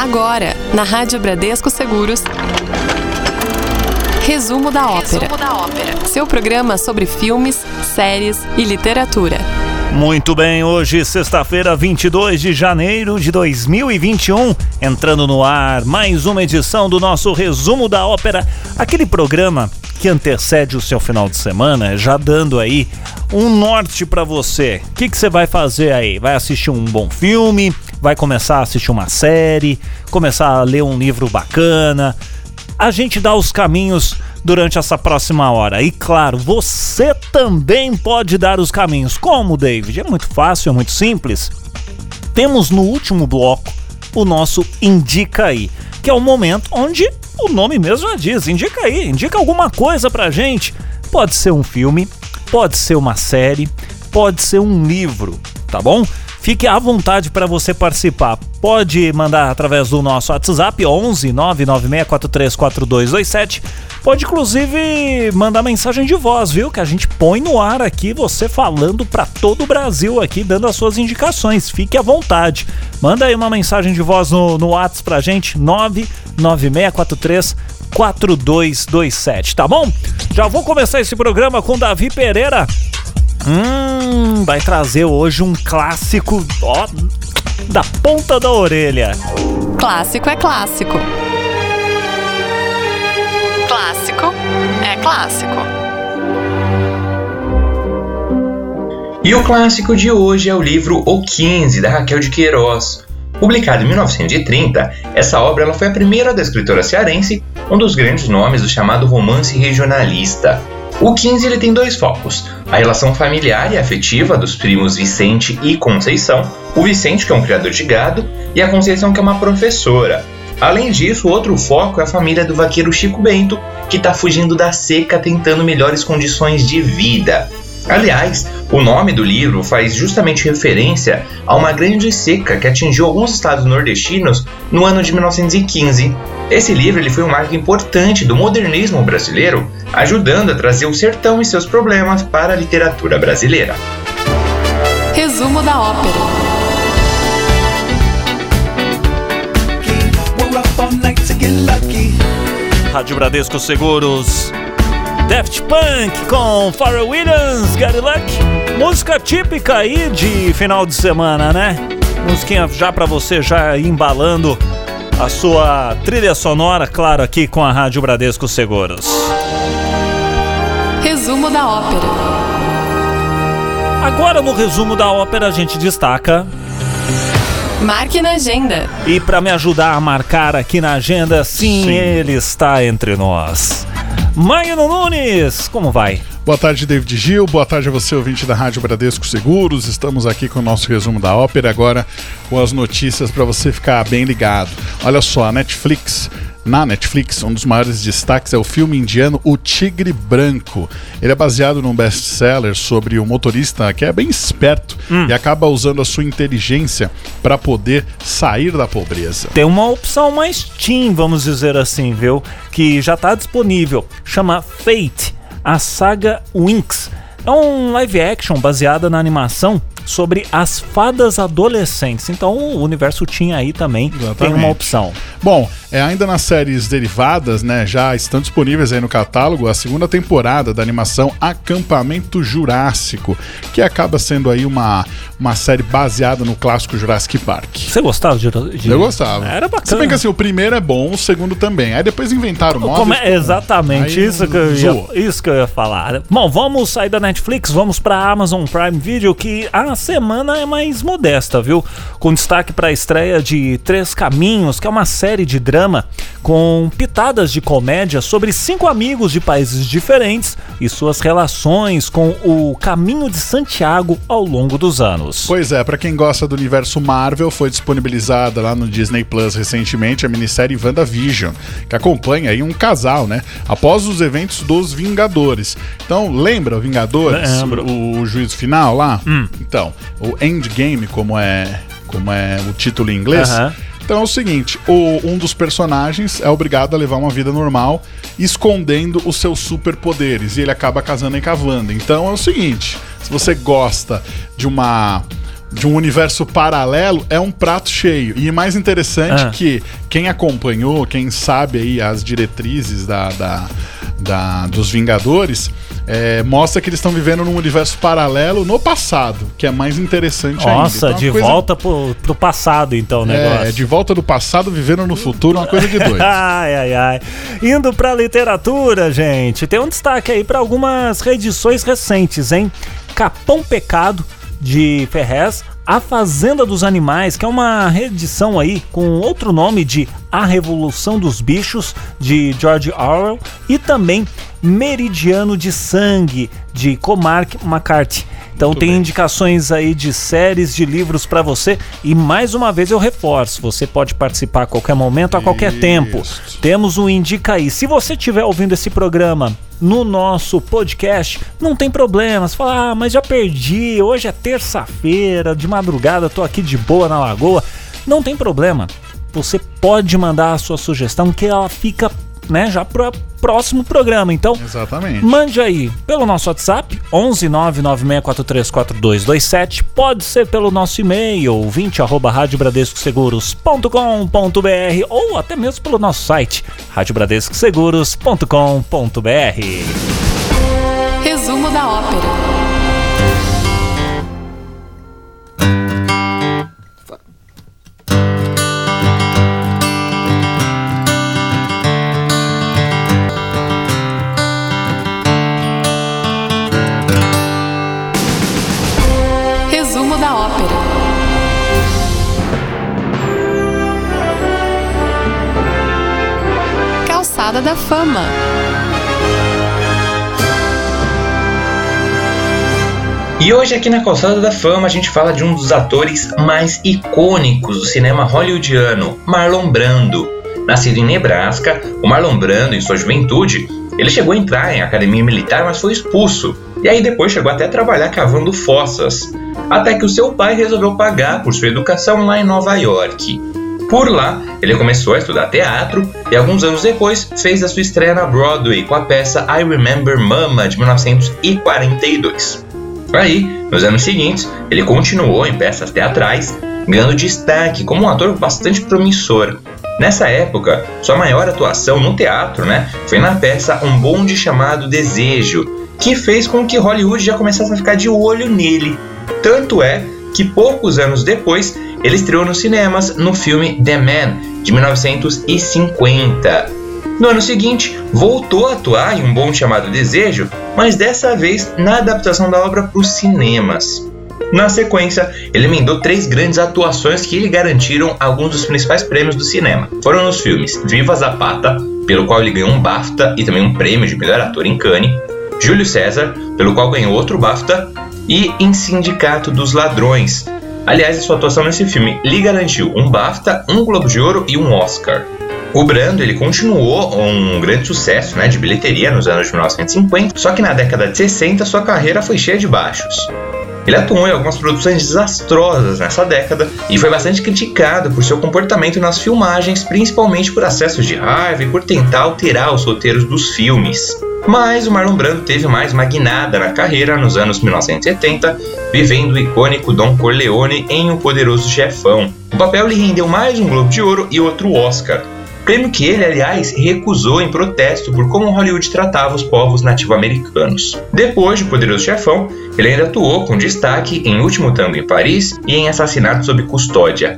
Agora, na Rádio Bradesco Seguros. Resumo da ópera. Resumo da ópera. Seu programa sobre filmes, séries e literatura. Muito bem, hoje, sexta-feira, 22 de janeiro de 2021, entrando no ar mais uma edição do nosso Resumo da Ópera, aquele programa que antecede o seu final de semana, já dando aí um norte para você. O que, que você vai fazer aí? Vai assistir um bom filme? Vai começar a assistir uma série? Começar a ler um livro bacana? A gente dá os caminhos durante essa próxima hora. E claro, você também pode dar os caminhos. Como, David? É muito fácil, é muito simples. Temos no último bloco o nosso Indica aí, que é o momento onde o nome mesmo já diz: indica aí, indica alguma coisa pra gente. Pode ser um filme, pode ser uma série, pode ser um livro, tá bom? Fique à vontade para você participar. Pode mandar através do nosso WhatsApp 11 996434227. Pode inclusive mandar mensagem de voz, viu? Que a gente põe no ar aqui você falando para todo o Brasil aqui, dando as suas indicações. Fique à vontade. Manda aí uma mensagem de voz no, no WhatsApp pra gente, 99643 4227, tá bom? Já vou começar esse programa com Davi Pereira. Hum, vai trazer hoje um clássico, ó, da ponta da orelha. Clássico é clássico. Clássico é clássico. E o clássico de hoje é o livro O 15, da Raquel de Queiroz. Publicado em 1930, essa obra ela foi a primeira da escritora cearense, um dos grandes nomes do chamado romance regionalista. O 15 ele tem dois focos: a relação familiar e afetiva dos primos Vicente e Conceição, o Vicente que é um criador de gado e a Conceição que é uma professora. Além disso, outro foco é a família do vaqueiro Chico Bento, que está fugindo da seca tentando melhores condições de vida. Aliás, o nome do livro faz justamente referência a uma grande seca que atingiu alguns estados nordestinos no ano de 1915. Esse livro ele foi um marco importante do modernismo brasileiro, ajudando a trazer o sertão e seus problemas para a literatura brasileira. Resumo da ópera. Rádio Bradesco Seguros. Daft Punk com Pharrell Williams, Gary Luck. Música típica aí de final de semana, né? Musiquinha já para você já embalando a sua trilha sonora, claro, aqui com a Rádio Bradesco Seguros. Resumo da ópera. Agora no resumo da ópera a gente destaca Marque na agenda. E para me ajudar a marcar aqui na agenda, sim, sim. ele está entre nós. Maino Nunes, como vai? Boa tarde, David Gil. Boa tarde a você, ouvinte da Rádio Bradesco Seguros. Estamos aqui com o nosso resumo da ópera, agora com as notícias para você ficar bem ligado. Olha só, a Netflix na Netflix, um dos maiores destaques é o filme indiano O Tigre Branco. Ele é baseado num best-seller sobre um motorista que é bem esperto hum. e acaba usando a sua inteligência para poder sair da pobreza. Tem uma opção mais teen, vamos dizer assim, viu? Que já está disponível. Chama Fate, a saga Winx. É um live action baseada na animação sobre as fadas adolescentes. Então o universo tinha aí também Exatamente. tem uma opção. Bom, é, ainda nas séries derivadas, né, já estão disponíveis aí no catálogo a segunda temporada da animação Acampamento Jurássico, que acaba sendo aí uma, uma série baseada no clássico Jurassic Park. Você gostava de, de... Eu gostava. Era bacana. Se bem que assim, o primeiro é bom, o segundo também. Aí depois inventaram móveis. É, exatamente, isso que, eu ia, isso que eu ia falar. Bom, vamos sair da Netflix, vamos pra Amazon Prime Video, que a semana é mais modesta, viu? Com destaque para a estreia de Três Caminhos, que é uma série de drama com pitadas de comédia sobre cinco amigos de países diferentes e suas relações com o caminho de Santiago ao longo dos anos. Pois é, para quem gosta do universo Marvel, foi disponibilizada lá no Disney Plus recentemente a minissérie WandaVision, que acompanha aí um casal, né? Após os eventos dos Vingadores. Então, lembra Vingadores? Lembro. O, o juízo final lá? Hum. Então, o Endgame, como é, como é o título em inglês. Uh -huh então é o seguinte: o, um dos personagens é obrigado a levar uma vida normal, escondendo os seus superpoderes. E ele acaba casando em Cavanda. Então é o seguinte: se você gosta de uma de um universo paralelo é um prato cheio. E mais interessante Ah. que quem acompanhou, quem sabe aí as diretrizes da, da, da- dos Vingadores, é, mostra que eles estão vivendo num universo paralelo no passado, que é mais interessante ainda. Nossa, Então, é de coisa- volta pro, pro passado, então, o negócio. É, de volta do passado, vivendo no futuro, uma coisa de doido. Ai, ai, ai. Indo pra literatura, gente, tem um destaque aí pra algumas reedições recentes, hein? Capão Pecado, de Ferrez, A Fazenda dos Animais, que é uma reedição aí com outro nome de A Revolução dos Bichos, de George Orwell, e também Meridiano de Sangue, de Cormac McCarthy. Então Muito tem bem. indicações aí de séries, de livros pra você. E mais uma vez eu reforço, você pode participar a qualquer momento, a qualquer Isso. tempo. Temos um Indica aí. Se você estiver ouvindo esse programa no nosso podcast, não tem problema. Você fala, ah, mas já perdi, hoje é terça-feira, de madrugada, tô aqui de boa na lagoa. Não tem problema. Você pode mandar a sua sugestão que ela fica, né, já pro próximo programa. Então, Exatamente. Mande aí pelo nosso WhatsApp, 11 996434227. Pode ser pelo nosso e-mail, 20 arroba radiobradescoseguros.com.br ou até mesmo pelo nosso site, radiobradescoseguros.com.br. Resumo da ópera. Da Fama. E hoje aqui na Calçada da Fama a gente fala de um dos atores mais icônicos do cinema hollywoodiano, Marlon Brando. Nascido em Nebraska, o Marlon Brando em sua juventude, ele chegou a entrar em academia militar, mas foi expulso. E aí depois chegou até a trabalhar cavando fossas. Até que o seu pai resolveu pagar por sua educação lá em Nova York. Por lá, ele começou a estudar teatro e alguns anos depois fez a sua estreia na Broadway com a peça I Remember Mama de 1942. Aí, nos anos seguintes, ele continuou em peças teatrais, ganhando destaque como um ator bastante promissor. Nessa época, sua maior atuação no teatro né, foi na peça Um Bonde Chamado Desejo, que fez com que Hollywood já começasse a ficar de olho nele. Tanto é que poucos anos depois ele estreou nos cinemas no filme The Man, de 1950. No ano seguinte, voltou a atuar em Um Bom Chamado Desejo, mas dessa vez na adaptação da obra para os cinemas. Na sequência, ele emendou três grandes atuações que lhe garantiram alguns dos principais prêmios do cinema. Foram nos filmes Viva Zapata, pelo qual ele ganhou um BAFTA e também um prêmio de melhor ator em Cannes, Júlio César, pelo qual ganhou outro BAFTA, e em Sindicato dos Ladrões. Aliás, a sua atuação nesse filme lhe garantiu um BAFTA, um Globo de Ouro e um Oscar. O Brando ele continuou um grande sucesso né, de bilheteria nos anos de 1950, só que na década de 60 sua carreira foi cheia de baixos. Ele atuou em algumas produções desastrosas nessa década e foi bastante criticado por seu comportamento nas filmagens, principalmente por acessos de raiva e por tentar alterar os roteiros dos filmes. Mas o Marlon Brando teve mais uma guinada na carreira nos anos 1970, vivendo o icônico Don Corleone em O Poderoso Chefão. O papel lhe rendeu mais um Globo de Ouro e outro Oscar. Prêmio que ele, aliás, recusou em protesto por como Hollywood tratava os povos nativo-americanos. Depois de Poderoso Chefão, ele ainda atuou com destaque em Último Tango em Paris e em Assassinato sob Custódia.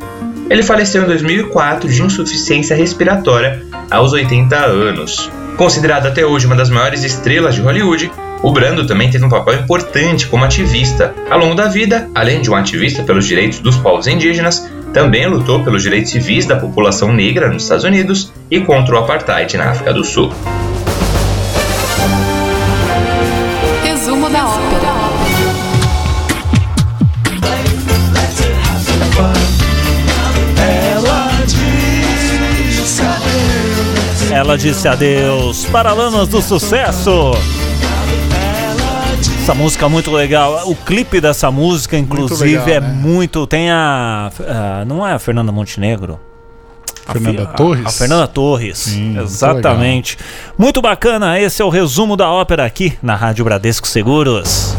Ele faleceu em 2004 de insuficiência respiratória aos 80 anos. Considerado até hoje uma das maiores estrelas de Hollywood, o Brando também teve um papel importante como ativista. Ao longo da vida, além de um ativista pelos direitos dos povos indígenas, também lutou pelos direitos civis da população negra nos Estados Unidos e contra o apartheid na África do Sul. Resumo da ópera. Ela disse adeus para Lanas do Sucesso. Essa música é muito legal. O clipe dessa música, inclusive, legal, é né? muito. Tem a, a- Não é a Fernanda Montenegro? A Fernanda fi- a- Torres? A, Fernanda Torres. Sim, muito Exatamente. Muito, bacana. Esse é o resumo da ópera aqui na Rádio Bradesco Seguros.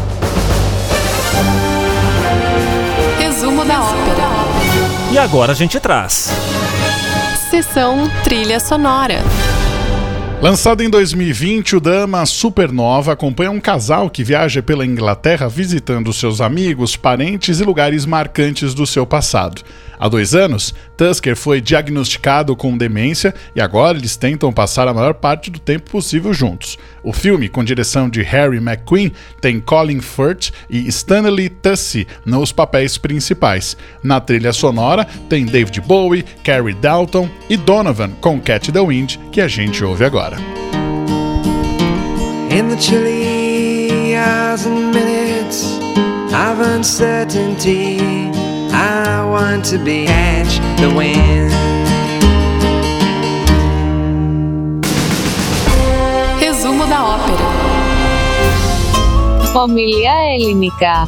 Resumo E agora a gente traz. Sessão Trilha Sonora. Lançado em 2020, o drama Supernova acompanha um casal que viaja pela Inglaterra visitando seus amigos, parentes e lugares marcantes do seu passado. Há dois anos, Tusker foi diagnosticado com demência e agora eles tentam passar a maior parte do tempo possível juntos. O filme, com direção de Harry McQueen, tem Colin Firth e Stanley Tucci nos papéis principais. Na trilha sonora, tem David Bowie, Carrie Dalton e Donovan com Cat the Wind, que a gente ouve agora. In the chilly hours and minutes of uncertainty I want to be catch the wind. Resumo da ópera. Família Helênica.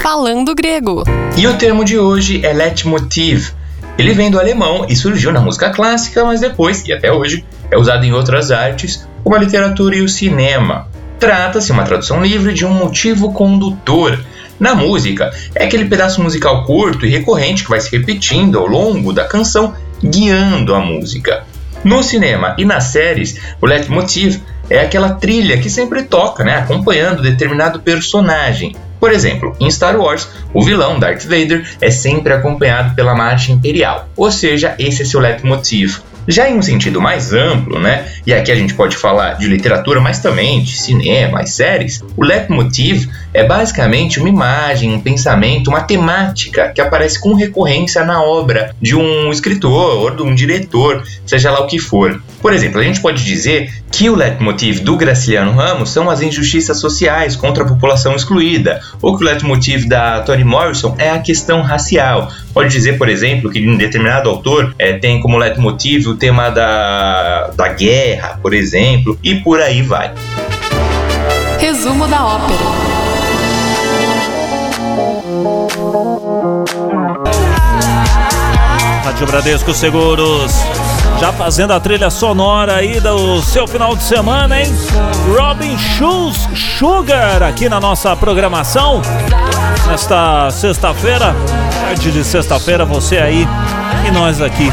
Falando grego. E o termo de hoje é leitmotiv. Ele vem do alemão e surgiu na música clássica, mas depois, e até hoje, é usado em outras artes, como a literatura e o cinema. Trata-se, uma tradução livre, de um motivo condutor na música, é aquele pedaço musical curto e recorrente que vai se repetindo ao longo da canção, guiando a música. No cinema e nas séries, o leitmotiv é aquela trilha que sempre toca, né, acompanhando determinado personagem. Por exemplo, em Star Wars, o vilão Darth Vader é sempre acompanhado pela marcha imperial, ou seja, esse é seu leitmotiv. Já em um sentido mais amplo, né? E aqui a gente pode falar de literatura, mas também de cinema e séries. O leitmotiv é basicamente uma imagem, um pensamento, uma temática que aparece com recorrência na obra de um escritor ou de um diretor, seja lá o que for. Por exemplo, a gente pode dizer que o leitmotiv do Graciliano Ramos são as injustiças sociais contra a população excluída, ou que o leitmotiv da Toni Morrison é a questão racial. Pode dizer, por exemplo, que um determinado autor é, tem como leitmotiv o tema da, da guerra, por exemplo, e por aí vai. Resumo da ópera. Rádio Bradesco Seguros, já fazendo a trilha sonora aí do seu final de semana, hein? Robin Shoes Sugar aqui na nossa programação. Nesta sexta-feira, tarde de sexta-feira, você aí e nós aqui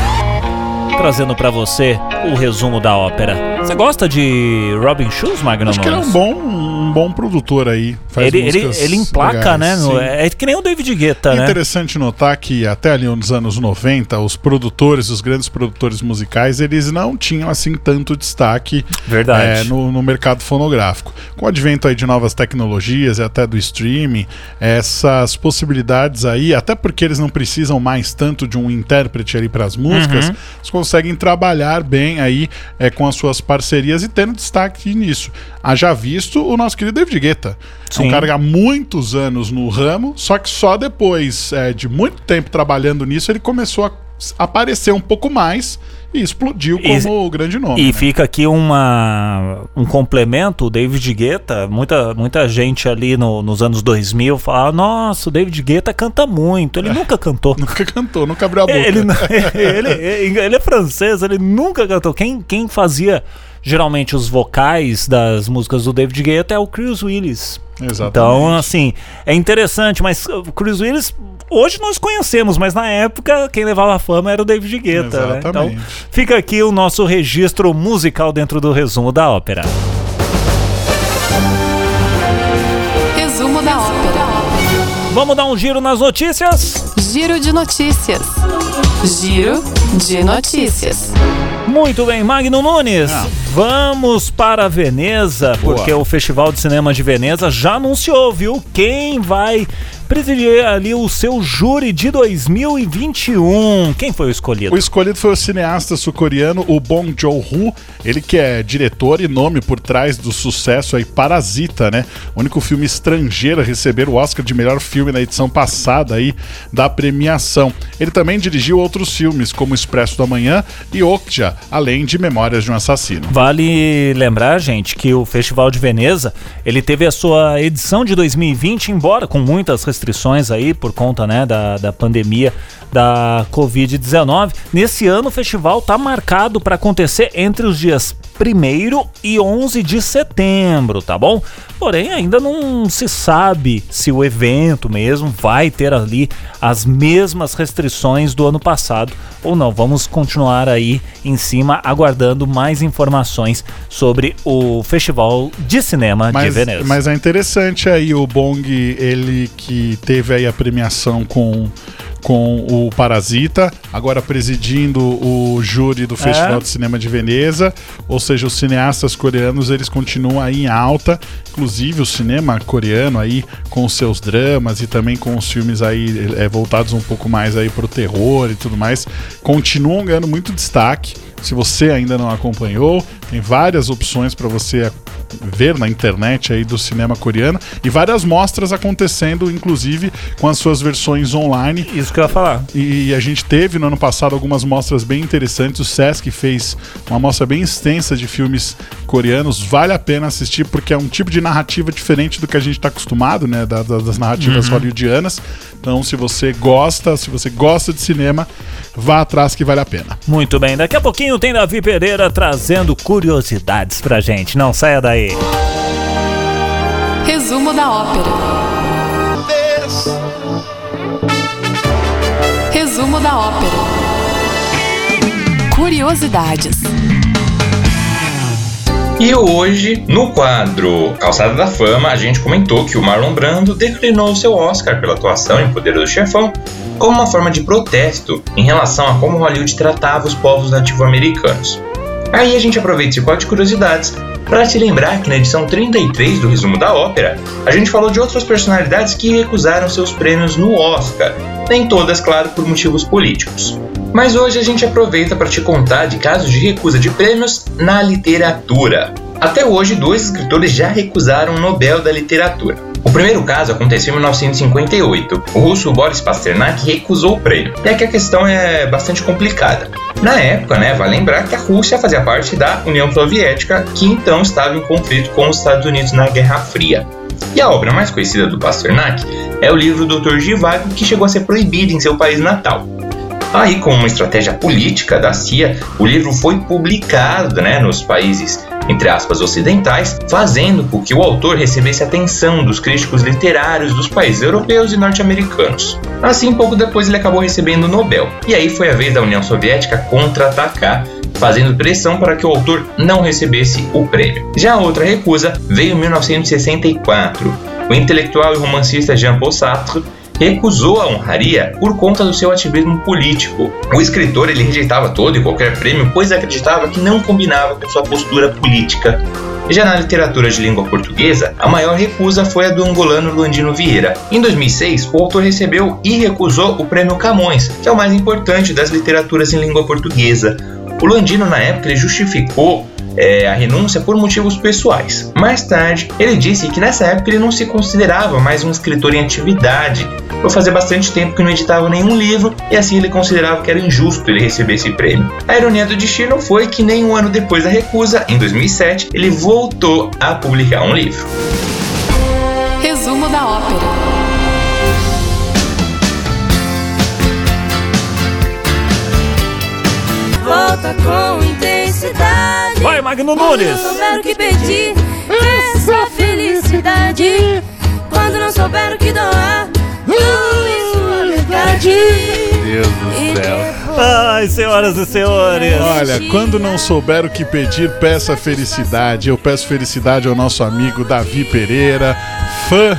trazendo para você o resumo da ópera. Você gosta de Robin Schulz, Magno? Acho que ele é um bom, um bom produtor aí. Faz ele, ele, ele emplaca, legais, né? No, é que nem o David Guetta, é né? interessante notar que até ali nos anos 90, os produtores, os grandes produtores musicais, eles não tinham assim tanto destaque. É, no, no mercado fonográfico. Com o advento aí de novas tecnologias e até do streaming, essas possibilidades aí, até porque eles não precisam mais tanto de um intérprete ali para as músicas, uhum. eles conseguem trabalhar bem aí é, com as suas parcerias e tendo destaque nisso. Haja visto o nosso querido David Guetta. Sim. É um cara há muitos anos no ramo, só que só depois é, de muito tempo trabalhando nisso ele começou a aparecer um pouco mais e explodiu como e, grande nome. E né? fica aqui uma, um complemento, o David Guetta, muita, muita gente ali no, nos anos 2000 fala, nossa, o David Guetta canta muito, ele é, nunca cantou. Nunca cantou, nunca abriu a boca. Ele, ele, ele, ele é francês, ele nunca cantou. Quem, quem fazia geralmente os vocais das músicas do David Guetta é o Chris Willis. Exatamente. Então, assim, é interessante, mas o Chris Willis hoje nós conhecemos, mas na época quem levava a fama era o David Guetta. Né? Então fica aqui o nosso registro musical dentro do resumo da ópera. Resumo da ópera. Vamos dar um giro nas notícias? Giro de notícias. Giro de notícias. Muito bem, Magno Nunes. Ah. Vamos para Veneza, Boa. porque o Festival de Cinema de Veneza já anunciou, viu? Quem vai presidir ali o seu júri de 2021. Quem foi o escolhido? O escolhido foi o cineasta sul-coreano, o Bong Joon-ho, ele que é diretor e nome por trás do sucesso aí Parasita, né? O único filme estrangeiro a receber o Oscar de melhor filme na edição passada aí da premiação. Ele também dirigiu outros filmes como Expresso da Manhã e Okja, além de Memórias de um Assassino. Vale lembrar, gente, que o Festival de Veneza, ele teve a sua edição de 2020, embora com muitas restrições aí por conta né, da, da pandemia da Covid-19. Nesse ano o festival está marcado para acontecer entre os dias 1 e 11 de setembro, tá bom? Porém, ainda não se sabe se o evento mesmo vai ter ali as mesmas restrições do ano passado ou não. Vamos continuar aí em cima aguardando mais informações sobre o Festival de Cinema mas, de Veneza. Mas é interessante aí o Bong, ele que teve aí a premiação com com o Parasita, agora presidindo o júri do Festival É. de Cinema de Veneza, ou seja, os cineastas coreanos eles continuam aí em alta, inclusive o cinema coreano aí com os seus dramas e também com os filmes aí é, voltados um pouco mais aí pro terror e tudo mais, continuam ganhando muito destaque. Se você ainda não acompanhou, tem várias opções para você ver na internet aí do cinema coreano e várias mostras acontecendo, inclusive com as suas versões online. Isso que eu ia falar. E a gente teve no ano passado algumas mostras bem interessantes. O Sesc fez uma mostra bem extensa de filmes coreanos. Vale a pena assistir porque é um tipo de narrativa diferente do que a gente está acostumado, né? da- da- das narrativas hollywoodianas. Então, se você gosta, se você gosta de cinema, vá atrás que vale a pena. Muito bem, daqui a pouquinho tem Davi Pereira trazendo curiosidades pra gente. Não saia daí. Resumo da ópera. Resumo da ópera. Curiosidades. E hoje, no quadro Calçada da Fama, a gente comentou que o Marlon Brando declinou seu Oscar pela atuação em Poder do Chefão como uma forma de protesto em relação a como Hollywood tratava os povos nativo-americanos. Aí a gente aproveita esse quadro de curiosidades para te lembrar que na edição 33 do resumo da ópera, a gente falou de outras personalidades que recusaram seus prêmios no Oscar, nem todas, claro, por motivos políticos. Mas hoje a gente aproveita para te contar de casos de recusa de prêmios na literatura. Até hoje, dois escritores já recusaram o Nobel da Literatura. O primeiro caso aconteceu em 1958. O russo Boris Pasternak recusou o prêmio. E aqui a questão é bastante complicada. Na época, né, vale lembrar que a Rússia fazia parte da União Soviética, que então estava em conflito com os Estados Unidos na Guerra Fria. E a obra mais conhecida do Pasternak é o livro Dr. Zhivago, que chegou a ser proibido em seu país natal. Aí, como uma estratégia política da CIA, o livro foi publicado né, nos países, entre aspas, ocidentais, fazendo com que o autor recebesse atenção dos críticos literários dos países europeus e norte-americanos. Assim, pouco depois ele acabou recebendo o Nobel. E aí foi a vez da União Soviética contra-atacar, fazendo pressão para que o autor não recebesse o prêmio. Já a outra recusa veio em 1964. O intelectual e romancista Jean-Paul Sartre recusou a honraria por conta do seu ativismo político. O escritor ele rejeitava todo e qualquer prêmio, pois acreditava que não combinava com sua postura política. Já na literatura de língua portuguesa, a maior recusa foi a do angolano Luandino Vieira. Em 2006, o autor recebeu e recusou o Prêmio Camões, que é o mais importante das literaturas em língua portuguesa. O Luandino, na época, ele justificou é, a renúncia por motivos pessoais. Mais tarde, ele disse que nessa época ele não se considerava mais um escritor em atividade, por fazer bastante tempo que não editava nenhum livro e assim ele considerava que era injusto ele receber esse prêmio. A ironia do destino foi que nem um ano depois da recusa, em 2007, ele voltou a publicar um livro. Resumo da ópera. Volta com intensidade. Vai, Magno Quando Nunes! não souber o que pedir, essa felicidade. Quando não souber o que doar, doe sua verdade. Deus do céu. Ai, senhoras e senhores! Olha, quando não souber o que pedir, peça felicidade. Eu peço felicidade ao nosso amigo Davi Pereira, fã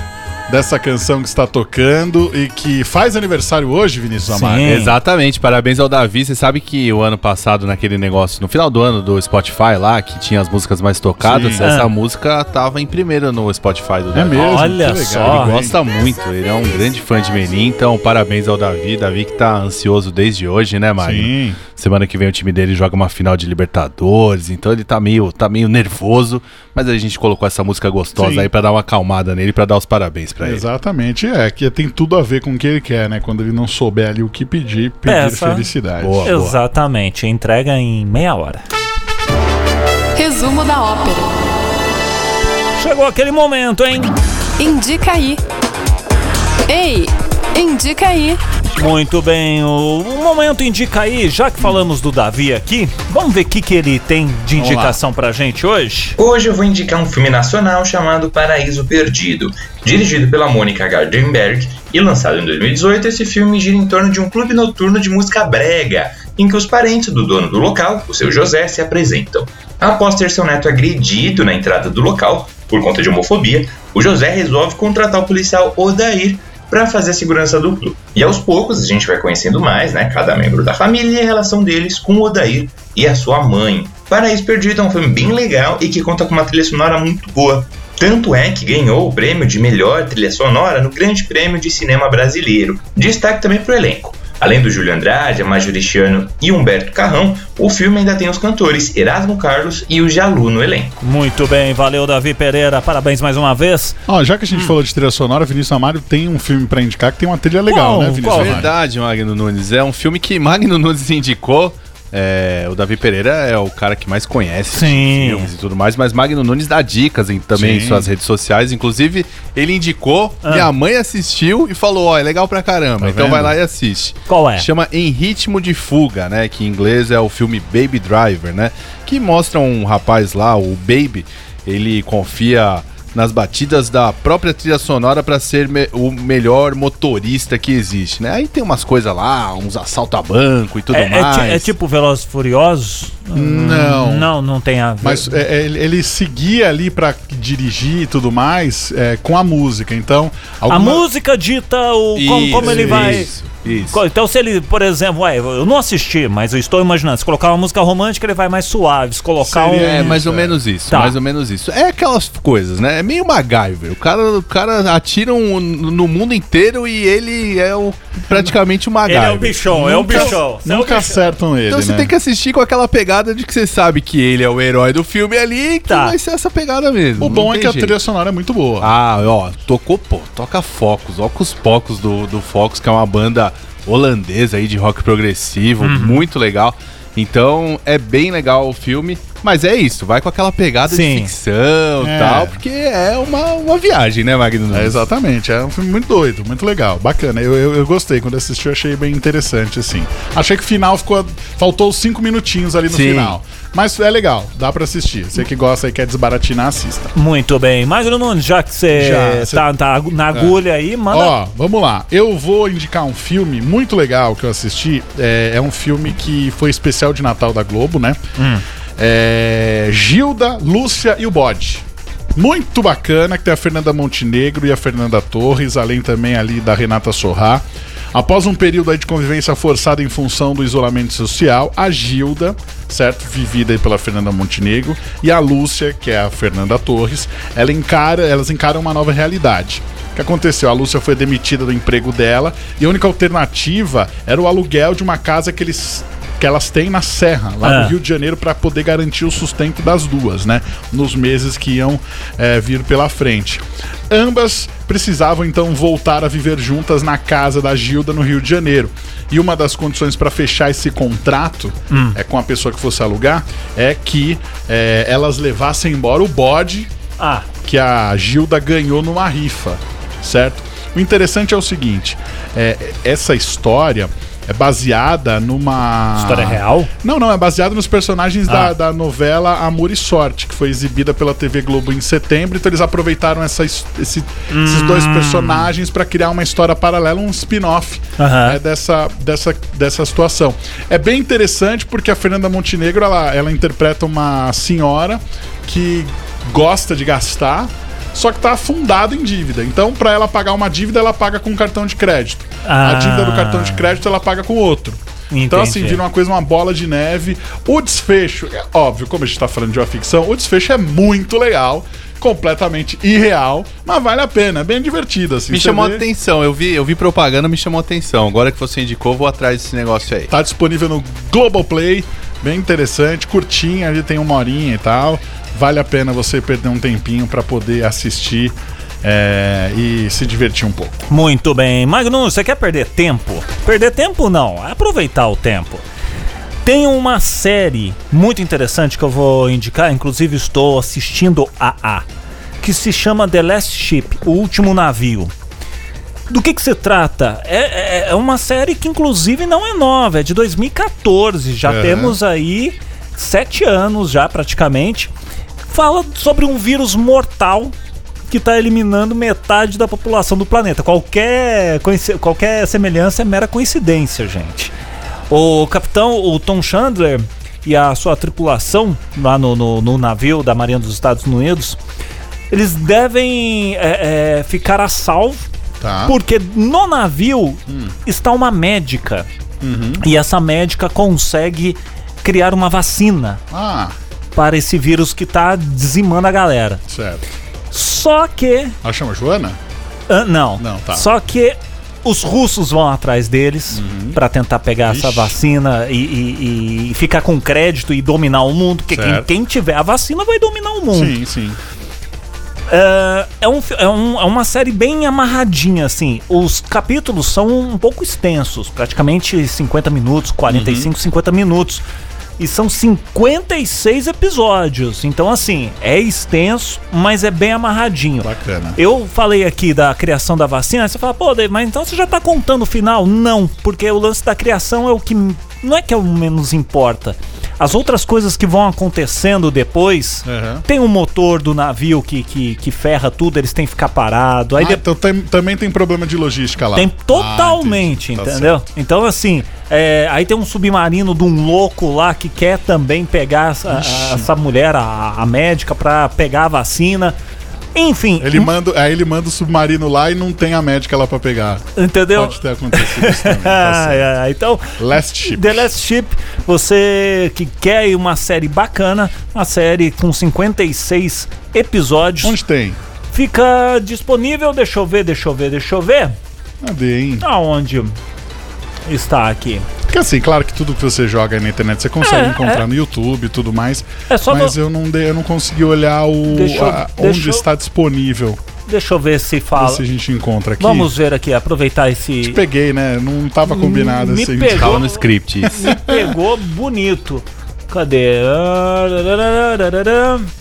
dessa canção que está tocando e que faz aniversário hoje, Vinícius Amaro. Exatamente, parabéns ao Davi. Você sabe que o ano passado, naquele negócio, no final do ano do Spotify lá, que tinha as músicas mais tocadas, Sim. essa Ah. música tava em primeiro no Spotify do É Davi. mesmo? Olha que legal, só. Ele hein? gosta muito, ele é um grande fã de Menin, então parabéns ao Davi. Davi que tá ansioso desde hoje, né, Mário? Sim. Semana que vem o time dele joga uma final de Libertadores, então ele tá meio, tá meio nervoso, mas a gente colocou essa música gostosa Sim. aí pra dar uma acalmada nele, pra dar os parabéns pra ele. Exatamente, é, que tem tudo a ver com o que ele quer, né? Quando ele não souber ali o que pedir, pedir Peça. felicidade. Boa. Exatamente, entrega em meia hora. Resumo da ópera. Chegou aquele momento, hein? Indica aí. Ei, indica aí. Muito bem, o, momento indica aí, já que falamos do Davi aqui, vamos ver o que, que ele tem de indicação pra gente hoje? Hoje eu vou indicar um filme nacional chamado Paraíso Perdido. Dirigido pela Mônica Gardenberg e lançado em 2018, esse filme gira em torno de um clube noturno de música brega, em que os parentes do dono do local, o seu José, se apresentam. Após ter seu neto agredido na entrada do local, por conta de homofobia, o José resolve contratar o policial Odair para fazer a segurança do clube. E aos poucos a gente vai conhecendo mais, né, cada membro da família e a relação deles com o Odair e a sua mãe. Paraíso Perdido é um filme bem legal e que conta com uma trilha sonora muito boa. Tanto é que ganhou o prêmio de melhor trilha sonora no Grande Prêmio de Cinema Brasileiro. Destaque também para o elenco. Além do Júlio Andrade, Majoristiano e Humberto Carrão, o filme ainda tem os cantores Erasmo Carlos e o Jalu no elenco. Muito bem, valeu Davi Pereira, parabéns mais uma vez. Ó, já que a gente falou de trilha sonora, Vinícius Amaro tem um filme pra indicar que tem uma trilha legal, Qual? né, Vinícius Qual? Amaro? Verdade, Magno Nunes. É um filme que Magno Nunes indicou. É, o Davi Pereira é o cara que mais conhece Sim. filmes e tudo mais, mas Magno Nunes dá dicas em, também em Sim. suas redes sociais. Inclusive, ele indicou, Ah. minha mãe assistiu e falou: Ó, é legal pra caramba. Tá então vendo? vai lá e assiste. Qual é? Chama Em Ritmo de Fuga, né? Que em inglês é o filme Baby Driver, né? Que mostra um rapaz lá, o Baby, ele confia nas batidas da própria trilha sonora pra ser me- o melhor motorista que existe, né? Aí tem umas coisas lá, uns assalto a banco e tudo É, é mais. é tipo Velozes Furiosos? Não. Não, não tem a ver. Mas é, é, ele seguia ali pra dirigir e tudo mais é, com a música. Então, A alguma- música dita o, como, como ele Isso, vai. Isso, isso. Então, se ele, por exemplo, ué, eu não assisti, mas eu estou imaginando, se colocar uma música romântica, ele vai mais suave. Se colocar Seria- um. É, mais ou é. menos isso, Tá. mais ou menos isso. É aquelas coisas, né? É meio MacGyver. O cara, o cara atira um- no mundo inteiro e ele é o, praticamente o Ele MacGyver. é o bichão, é o nunca, bichão. Você é o nunca bichão. acertam ele, Então você né? tem que assistir com aquela pegada de que você sabe que ele é o herói do filme ali e que Tá. vai ser essa pegada mesmo. O bom é que a jeito. trilha sonora é muito boa. Ah, ó, tocou, pô, toca Focus, ó, com os Pocos do, do Focus, que é uma banda holandesa aí de rock progressivo, Uhum. muito legal. Então é bem legal o filme, mas é isso, vai com aquela pegada Sim. de ficção e É. tal, porque é uma, uma viagem, né, Magno? É, exatamente, é um filme muito doido, muito legal, bacana. Eu, eu, eu gostei, quando assisti eu achei bem interessante, assim. Achei que o final ficou. Faltou os cinco minutinhos ali no Sim. final. Mas é legal, dá pra assistir. Você que gosta e quer desbaratinar, assista. Muito bem. Magno Nunes, já que você tá, tá na agulha aí, manda. Ó, vamos lá. Eu vou indicar um filme muito legal que eu assisti. É, é um filme que foi especial de Natal da Globo, né? É, Gilda, Lúcia e o Bode. Muito bacana, que tem a Fernanda Montenegro e a Fernanda Torres, além também ali da Renata Sorrá. Após um período aí de convivência forçada em função do isolamento social, a Gilda, certo, vivida aí pela Fernanda Montenegro, e a Lúcia, que é a Fernanda Torres, ela encara, elas encaram uma nova realidade. O que aconteceu? A Lúcia foi demitida do emprego dela e a única alternativa era o aluguel de uma casa que eles que elas têm na Serra, lá Ah. no Rio de Janeiro, para poder garantir o sustento das duas, né? Nos meses que iam eh, vir pela frente. Ambas precisavam então voltar a viver juntas na casa da Gilda no Rio de Janeiro. E uma das condições para fechar esse contrato é com a pessoa que fosse alugar é que eh, elas levassem embora o bode Ah, que a Gilda ganhou numa rifa, certo? O interessante é o seguinte: é, essa história é baseada numa. história real? Não, não, é baseado nos personagens Ah. da, da novela Amor e Sorte, que foi exibida pela TV Globo em setembro. Então eles aproveitaram essa, esse- esses dois Hum. personagens para criar uma história paralela, um spin-off Aham. né, dessa, dessa, dessa situação. É bem interessante porque a Fernanda Montenegro ela, ela interpreta uma senhora que gosta de gastar. Só que tá afundada em dívida. Então, para ela pagar uma dívida, ela paga com cartão de crédito. Ah. A dívida do cartão de crédito ela paga com outro. Então, assim, Entendi. vira uma coisa, uma bola de neve. O desfecho, é óbvio, como a gente tá falando de uma ficção, o desfecho é muito legal, completamente irreal, mas vale a pena, é bem divertido, assim. Me chamou a vê- atenção, eu vi, eu vi propaganda, me chamou a atenção. Agora que você indicou, vou atrás desse negócio aí. Tá disponível no Globoplay, bem interessante, curtinha, ali tem uma horinha e tal. Vale a pena você perder um tempinho para poder assistir é, e se divertir um pouco. Muito bem. Magno, você quer perder tempo? Perder tempo não, é aproveitar o tempo. Tem uma série muito interessante que eu vou indicar, inclusive estou assistindo a A, que se chama The Last Ship, O Último Navio. Do que, que se trata? É, é- é uma série que, inclusive, não é nova, é de 2014. Já temos aí sete anos já, praticamente. Fala sobre um vírus mortal que está eliminando metade da população do planeta. Qualquer, qualquer semelhança é mera coincidência, gente. O capitão, o Tom Chandler e a sua tripulação lá no, no- no navio da Marinha dos Estados Unidos, eles devem é, é, ficar a salvo Tá. porque no navio está uma médica. E essa médica consegue criar uma vacina Ah, para esse vírus que está dizimando a galera. certo. Só que. Ela chama Joana? ah, não. Não, tá. Só que os russos vão atrás deles para tentar pegar essa Uhum. Ixi. vacina e, e- e ficar com crédito e dominar o mundo. Porque quem, quem tiver a vacina vai dominar o mundo. Sim, sim. É, é, um, é, um- é uma série bem amarradinha, assim. Os capítulos são um pouco extensos, praticamente 50 minutos, 45, 50 minutos. E são 56 episódios. Então, assim, é extenso, mas é bem amarradinho. Bacana. Eu falei aqui da criação da vacina, você fala, pô, Dave, mas então você já tá contando o final? Não, porque o lance da criação é o que. Não é que é o menos importa. As outras coisas que vão acontecendo depois. Aham. Tem o motor do navio que, que, que ferra tudo, eles têm que ficar parados. Aí Ah, de- então tem- também tem problema de logística lá. tem Ah, totalmente. Tá entendeu? certo. então, assim, é, aí tem um submarino de um louco lá que quer também pegar essa, a- essa mulher, a, a médica, pra pegar a vacina. Enfim, Ele manda, aí ele manda o submarino lá e não tem a médica lá pra pegar. entendeu? Pode ter acontecido isso também. tá Ah, é, então, Last Ship. The Last Ship, você que quer uma série bacana, uma série com 56 episódios, Onde tem? fica disponível, deixa eu ver, deixa eu ver, deixa eu ver, Cadê, hein? aonde está aqui. Porque assim, claro que tudo que você joga aí na internet você consegue É, encontrar é. no YouTube e tudo mais. É só mas no- eu não eu não consegui olhar o Deixa eu- a- deixa onde eu- está disponível. Deixa eu ver se Ver fala. se a gente encontra aqui. Vamos ver aqui, aproveitar esse. Peguei, né? Não tava combinado Me assim. pegou. Tava no script. Me pegou bonito. Cadê?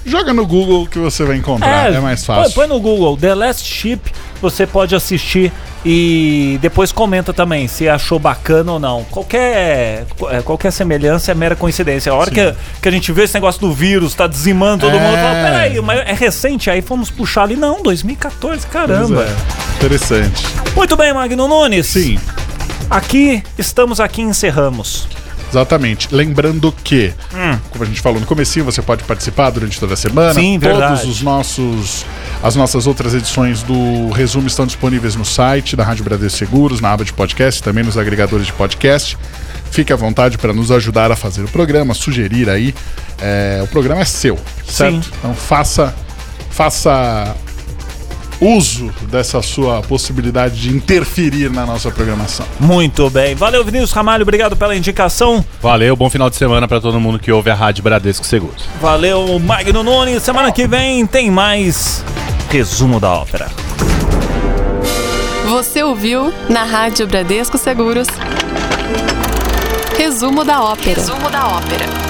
Joga no Google que você vai encontrar. É, mais põe- fácil. Põe no Google The Last Ship, você pode assistir e depois comenta também se achou bacana ou não. Qualquer, é, qualquer semelhança é mera coincidência. A hora Sim. que, que a gente vê esse negócio do vírus, tá dizimando todo É. mundo, fala, peraí, mas é recente, aí fomos puxar ali. Não, 2014, Pois caramba. é. Interessante. Muito bem, Magno Nunes. Sim, Aqui, estamos aqui encerramos. Exatamente. Lembrando que, como a gente falou no comecinho, você pode participar durante toda a semana. Sim, Todos verdade. os nossos as nossas outras edições do resumo estão disponíveis no site da Rádio Bradesco Seguros, na aba de podcast, também nos agregadores de podcast. Fique à vontade para nos ajudar a fazer o programa, sugerir aí. É, o programa é seu, certo? Sim. Então faça faça uso dessa sua possibilidade de interferir na nossa programação. Muito bem. Valeu, Vinícius Ramalho. Obrigado pela indicação. Valeu, bom final de semana pra todo mundo que ouve a Rádio Bradesco Seguros. Valeu, Magno Nunes. Semana que vem tem mais resumo da ópera. Você ouviu na Rádio Bradesco Seguros. Resumo da ópera. Resumo da ópera.